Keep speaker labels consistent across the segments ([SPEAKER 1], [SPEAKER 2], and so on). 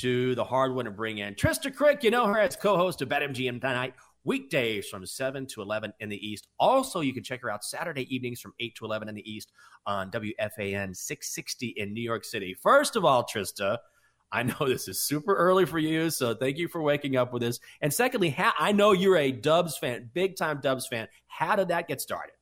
[SPEAKER 1] to the hard one to bring in. Trysta Krick, you know her as co host of BetMGM tonight, weekdays from 7 to 11 in the East. Also, you can check her out Saturday evenings from 8 to 11 in the East on WFAN 660 in New York City. First of all, Trysta, I know this is super early for you, so thank you for waking up with us. And secondly, I know you're a Dubs fan, big time Dubs fan. How did that get started?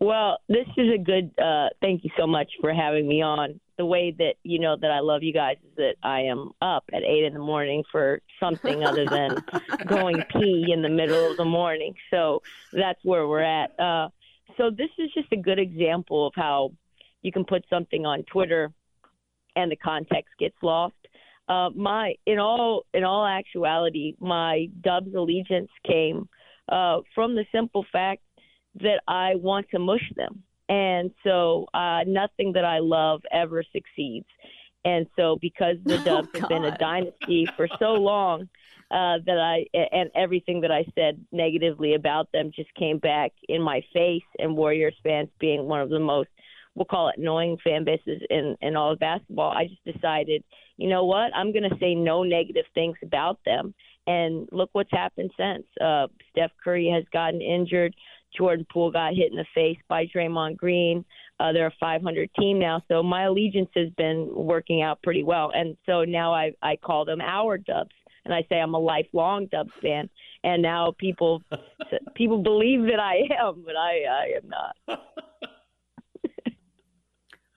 [SPEAKER 2] Well, this is a good. Uh, thank you so much for having me on. The way that you know that I love you guys is that I am up at eight in the morning for something other than going pee in the middle of the morning. So that's where we're at. Uh, so this is just a good example of how you can put something on Twitter and the context gets lost. Uh, my in all in all actuality, my Dubs allegiance came uh, from the simple fact that I want to mush them, and so uh, nothing that I love ever succeeds. And so, because the Dubs oh, have been a dynasty for so long, uh, that I and everything that I said negatively about them just came back in my face. And Warriors fans being one of the most we'll call it annoying fan bases in, in all of basketball, I just decided, you know what, I'm going to say no negative things about them. And look what's happened since. Uh, Steph Curry has gotten injured. Jordan Poole got hit in the face by Draymond Green. Uh, they're a 500 team now, so my allegiance has been working out pretty well. And so now I I call them our Dubs, and I say I'm a lifelong Dubs fan. And now people people believe that I am, but I I am not.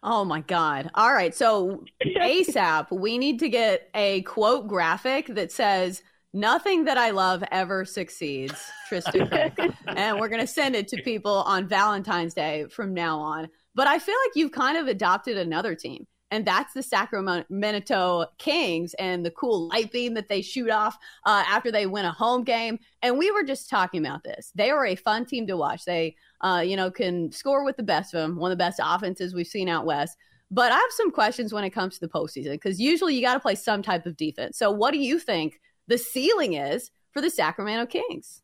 [SPEAKER 3] Oh my God. All right. So, ASAP, we need to get a quote graphic that says, Nothing that I love ever succeeds, Trysta and we're going to send it to people on Valentine's Day from now on. But I feel like you've kind of adopted another team and that's the Sacramento Kings and the cool light beam that they shoot off uh, after they win a home game. And we were just talking about this. They are a fun team to watch. They, uh, you know, can score with the best of them, one of the best offenses we've seen out west. But I have some questions when it comes to the postseason because usually you got to play some type of defense. So, what do you think the ceiling is for the Sacramento Kings?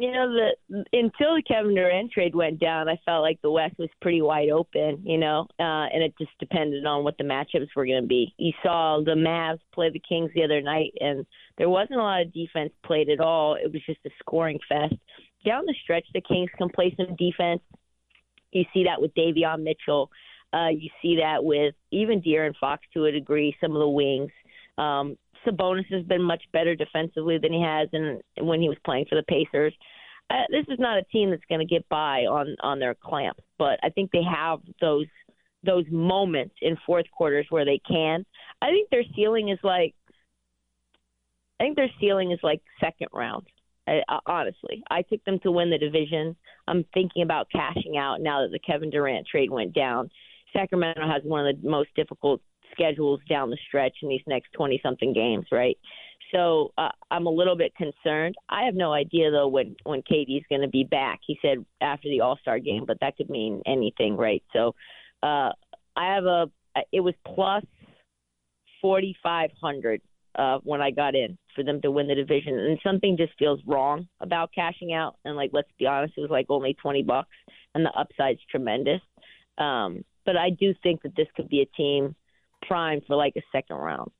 [SPEAKER 2] you know, the until the Kevin Durant trade went down, I felt like the West was pretty wide open, you know, uh, and it just depended on what the matchups were going to be. You saw the Mavs play the Kings the other night, and there wasn't a lot of defense played at all. It was just a scoring fest. Down the stretch, the Kings can play some defense. You see that with Davion Mitchell. Uh, you see that with even De'Aaron Fox to a degree, some of the wings. Um, Sabonis has been much better defensively than he has in, when he was playing for the Pacers. Uh, this is not a team that's going to get by on on their clamp, but I think they have those those moments in fourth quarters where they can. I think their ceiling is like I think their ceiling is like second round. I, uh, honestly, I took them to win the division. I'm thinking about cashing out now that the Kevin Durant trade went down. Sacramento has one of the most difficult schedules down the stretch in these next 20 something games, right? So uh, I'm a little bit concerned. I have no idea though when when KD's going to be back. He said after the All Star game, but that could mean anything, right? So uh, I have a it was plus 4500 uh, when I got in for them to win the division, and something just feels wrong about cashing out. And like, let's be honest, it was like only 20 bucks, and the upside's tremendous. Um, but I do think that this could be a team prime for like a second round.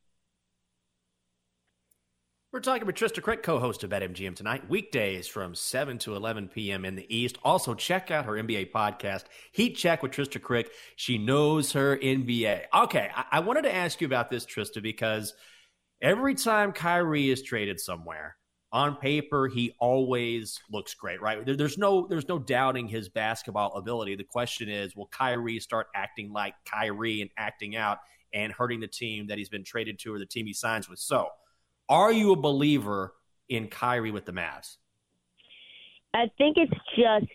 [SPEAKER 1] We're talking with Trysta Krick, co-host of BetMGM tonight, weekdays from 7 to 11 p.m. in the East. Also, check out her NBA podcast, Heat Check with Trysta Krick. She knows her NBA. Okay, I-, I wanted to ask you about this, Trysta, because every time Kyrie is traded somewhere, on paper he always looks great, right? There, there's no there's no doubting his basketball ability. The question is, will Kyrie start acting like Kyrie and acting out and hurting the team that he's been traded to or the team he signs with? So, are you a believer in Kyrie with the Mavs?
[SPEAKER 2] I think it's just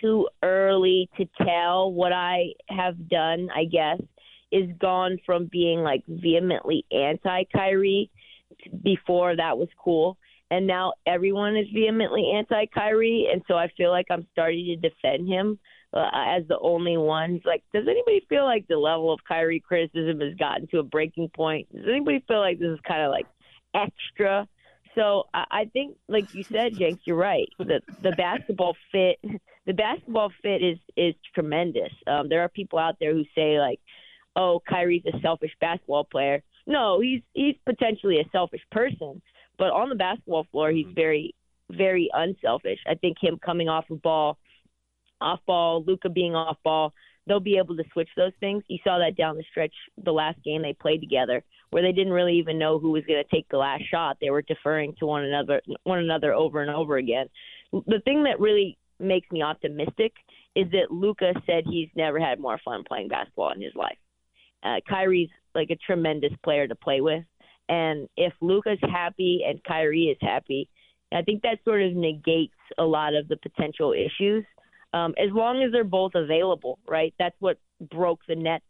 [SPEAKER 2] too early to tell. What I have done, I guess, is gone from being like vehemently anti Kyrie before that was cool. And now everyone is vehemently anti Kyrie. And so I feel like I'm starting to defend him uh, as the only one. Like, does anybody feel like the level of Kyrie criticism has gotten to a breaking point? Does anybody feel like this is kind of like extra? So I I think, like you said, Jenks, you're right. The the basketball fit, the basketball fit is is tremendous. Um, there are people out there who say like, "Oh, Kyrie's a selfish basketball player." No, he's he's potentially a selfish person, but on the basketball floor, he's very very unselfish. I think him coming off of ball, off ball, Luka being off ball, they'll be able to switch those things. You saw that down the stretch the last game they played together where they didn't really even know who was going to take the last shot. They were deferring to one another one another over and over again. The thing that really makes me optimistic is that Luka said he's never had more fun playing basketball in his life. Uh, Kyrie's like a tremendous player to play with, and if Luka's happy and Kyrie is happy, I think that sort of negates a lot of the potential issues. Um, as long as they're both available, right? That's what broke the Nets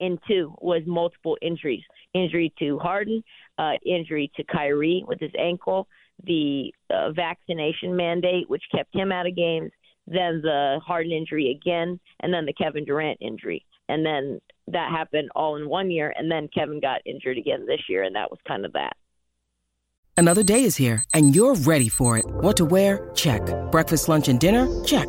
[SPEAKER 2] in two was multiple injuries injury to Harden, uh, injury to Kyrie with his ankle, the uh, vaccination mandate, which kept him out of games, then the Harden injury again, and then the Kevin Durant injury. And then that happened all in one year, and then Kevin got injured again this year, and that was kind of that.
[SPEAKER 4] Another day is here, and you're ready for it. What to wear? Check. Breakfast, lunch, and dinner? Check.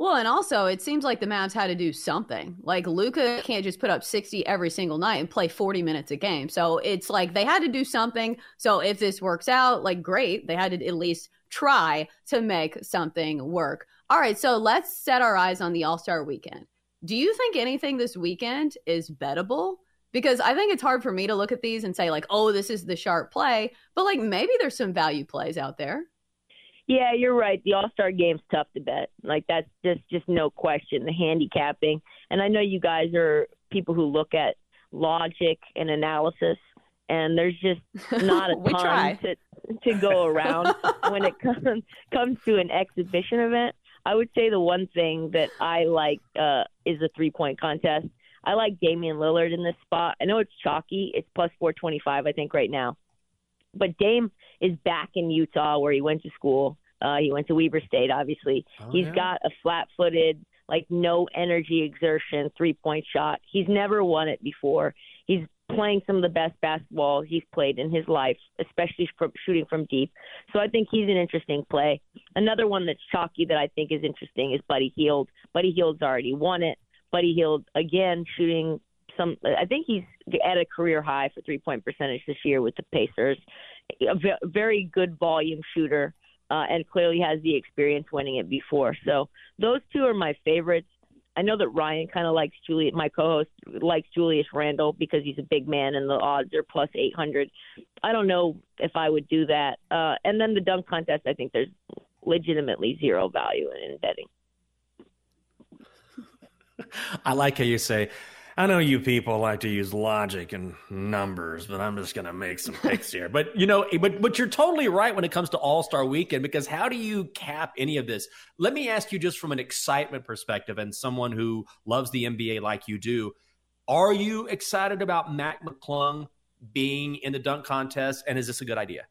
[SPEAKER 3] Well, and also it seems like the Mavs had to do something. Like Luka can't just put up 60 every single night and play 40 minutes a game. So it's like they had to do something. So if this works out, like great, they had to at least try to make something work. All right, so let's set our eyes on the All-Star weekend. Do you think anything this weekend is bettable? Because I think it's hard for me to look at these and say like, "Oh, this is the sharp play," but like maybe there's some value plays out there.
[SPEAKER 2] Yeah, you're right. The All Star game's tough to bet. Like that's just just no question. The handicapping, and I know you guys are people who look at logic and analysis, and there's just not a ton to to go around when it comes comes to an exhibition event. I would say the one thing that I like uh, is the three point contest. I like Damian Lillard in this spot. I know it's chalky. It's plus 425, I think, right now. But Dame is back in Utah where he went to school. Uh, he went to Weber State, obviously. Oh, He's yeah. got a flat footed, like no energy exertion three point shot. He's never won it before. He's playing some of the best basketball he's played in his life, especially from shooting from deep. So I think he's an interesting play. Another one that's chalky that I think is interesting is Buddy Hield. Buddy Hield's already won it. Buddy Hield again shooting some. I think he's at a career high for three point percentage this year with the Pacers. A very good volume shooter uh, and clearly has the experience winning it before. So those two are my favorites. I know that Ryan kind of likes Julius, my co-host likes Julius Randle because he's a big man and the odds are plus 800. I don't know if I would do that. Uh, and then the dunk contest, I think there's legitimately zero value in betting.
[SPEAKER 1] I like how you say I know you people like to use logic and numbers, but I'm just going to make some picks here. But you know, but but you're totally right when it comes to All Star Weekend because how do you cap any of this? Let me ask you just from an excitement perspective and someone who loves the NBA like you do, are you excited about Mac McClung being in the dunk contest, and is this a good idea?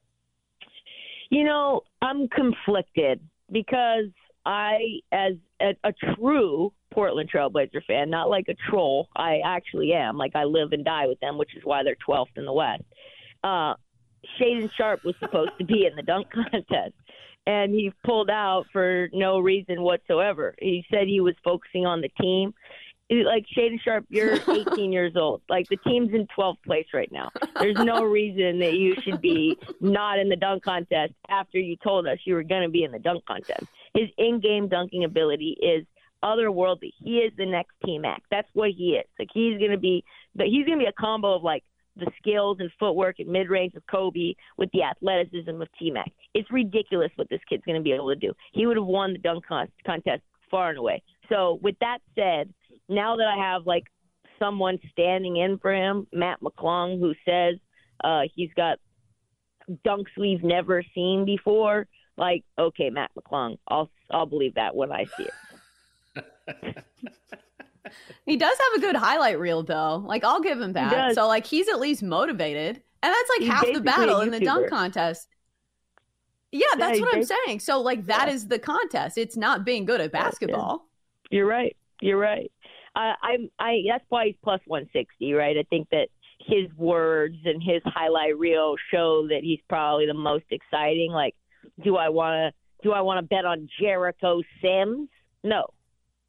[SPEAKER 2] You know, I'm conflicted because I, as a, a true Portland Trailblazer fan, not like a troll, I actually am. Like I live and die with them, which is why they're 12th in the West. Uh, Shaedon Sharpe was supposed to be in the dunk contest, and he pulled out for no reason whatsoever. He said he was focusing on the team like Shaedon Sharpe, you're 18 years old. Like the team's in 12th place right now. There's no reason that you should be not in the dunk contest after you told us you were going to be in the dunk contest. His in-game dunking ability is otherworldly. He is the next T Mac. That's what he is. Like he's to be, but he's to be a combo of like the skills and footwork and mid range of Kobe with the athleticism of T Mac. It's ridiculous what this kid's to be able to do. He would have won the dunk contest far and away. So with that said now that I have like someone standing in for him, Matt McClung, who says uh, he's got dunks we've never seen before. Like, okay, Matt McClung, I'll I'll believe that when I see it.
[SPEAKER 3] He does have a good highlight reel, though. Like, I'll give him that. So, like, he's at least motivated, and that's like he's half the battle in the dunk contest. Yeah, that's yeah, what I'm saying. So, like, that yeah. is the contest. It's not being good at basketball.
[SPEAKER 2] You're right. You're right. I, I'm I that's why he's plus 160, right? I think that his words and his highlight reel show that he's probably the most exciting. Like, do I want to do I want to bet on Jericho Sims? No,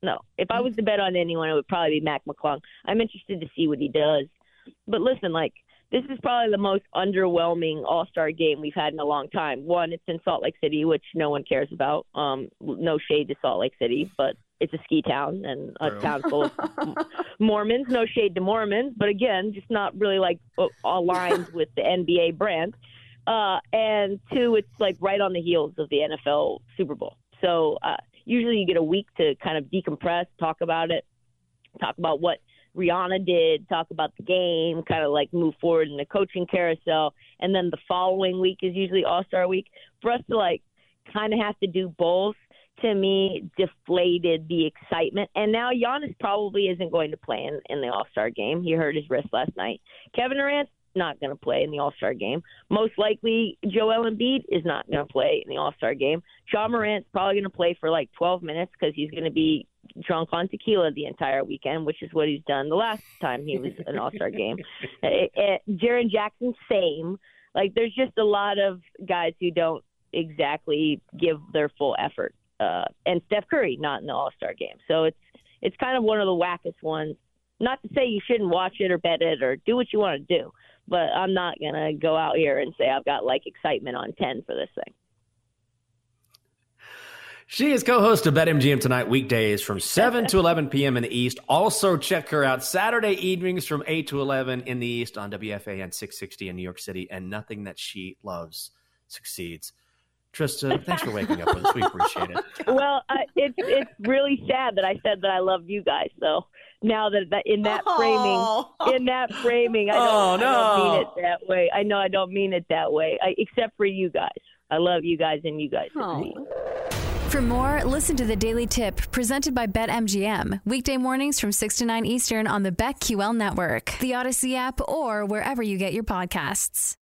[SPEAKER 2] no. If I was to bet on anyone, it would probably be Mac McClung. I'm interested to see what he does. But listen, like this is probably the most underwhelming All Star game we've had in a long time. One, it's in Salt Lake City, which no one cares about. Um, no shade to Salt Lake City, but it's a ski town and a True. town full of Mormons. No shade to Mormons, but again, just not really like aligned with the NBA brand. Uh, and two, it's like right on the heels of the NFL Super Bowl. So uh, usually you get a week to kind of decompress, talk about it, talk about what Rihanna did, talk about the game, kind of like move forward in the coaching carousel. And then the following week is usually All Star week. For us to like kind of have to do both to me deflated the excitement. And now Giannis probably isn't going to play in, in the All Star game. He hurt his wrist last night. Kevin Durant's not going to play in the All Star game. Most likely, Joel Embiid is not going to play in the All Star game. Ja Morant's probably going to play for like 12 minutes because he's going to be drunk on tequila the entire weekend, which is what he's done the last time he was an All Star game. It, it, Jaren Jackson, same. Like, there's just a lot of guys who don't exactly give their full effort uh, and Steph Curry not in the All Star game. So it's it's kind of one of the wackest ones. Not to say you shouldn't watch it or bet it or do what you want to do, but I'm not gonna go out here and say I've got like excitement on ten for this thing.
[SPEAKER 1] She is co-host of BetMGM tonight weekdays from 7 to 11 p.m. in the East. Also check her out Saturday evenings from 8 to 11 in the East on WFAN 660 in New York City. And nothing that she loves succeeds. Trysta, thanks for waking up with us. We appreciate it.
[SPEAKER 2] Well, uh, it's it's really sad that I said that I love you guys. So now that, that in that oh. framing, in that framing, I don't, oh, no. I don't mean it that way. I know I don't mean it that way. I, except for you guys, I love you guys, and you guys. Oh.
[SPEAKER 5] For more, listen to the Daily Tip presented by BetMGM. Weekday mornings from 6 to 9 Eastern on the BetQL network, the Audacy app, or wherever you get your podcasts.